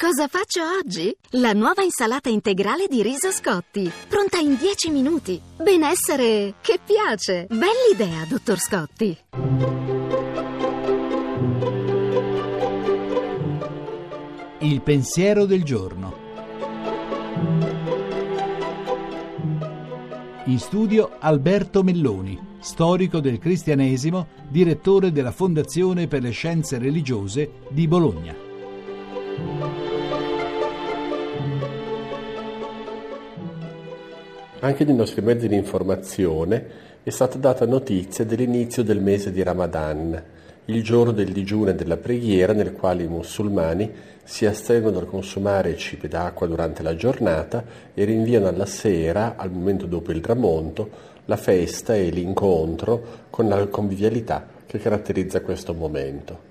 Cosa faccio oggi? La nuova insalata integrale di riso Scotti, pronta in 10 minuti. Benessere che piace. Bell'idea, dottor Scotti. Il pensiero del giorno. In studio Alberto Melloni, storico del cristianesimo, direttore della Fondazione per le Scienze Religiose di Bologna. Anche nei nostri mezzi di informazione è stata data notizia dell'inizio del mese di Ramadan, il giorno del digiuno e della preghiera nel quale i musulmani si astengono dal consumare cibi d'acqua durante la giornata e rinviano alla sera, al momento dopo il tramonto, la festa e l'incontro con la convivialità che caratterizza questo momento.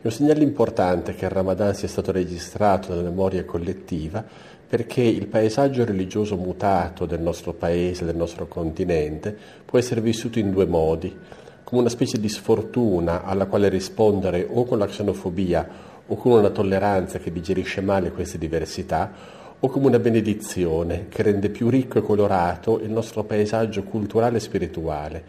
È un segnale importante che il Ramadan sia stato registrato nella memoria collettiva perché il paesaggio religioso mutato del nostro paese, del nostro continente, può essere vissuto in due modi, come una specie di sfortuna alla quale rispondere o con la xenofobia o con una tolleranza che digerisce male queste diversità, o come una benedizione che rende più ricco e colorato il nostro paesaggio culturale e spirituale,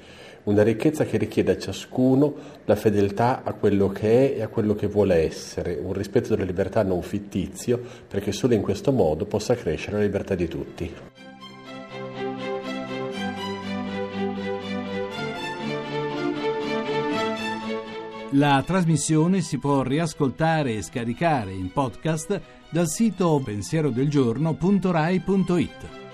una ricchezza che richiede a ciascuno la fedeltà a quello che è e a quello che vuole essere, un rispetto della libertà non fittizio, perché solo in questo modo possa crescere la libertà di tutti. La trasmissione si può riascoltare e scaricare in podcast dal sito pensierodelgiorno.rai.it.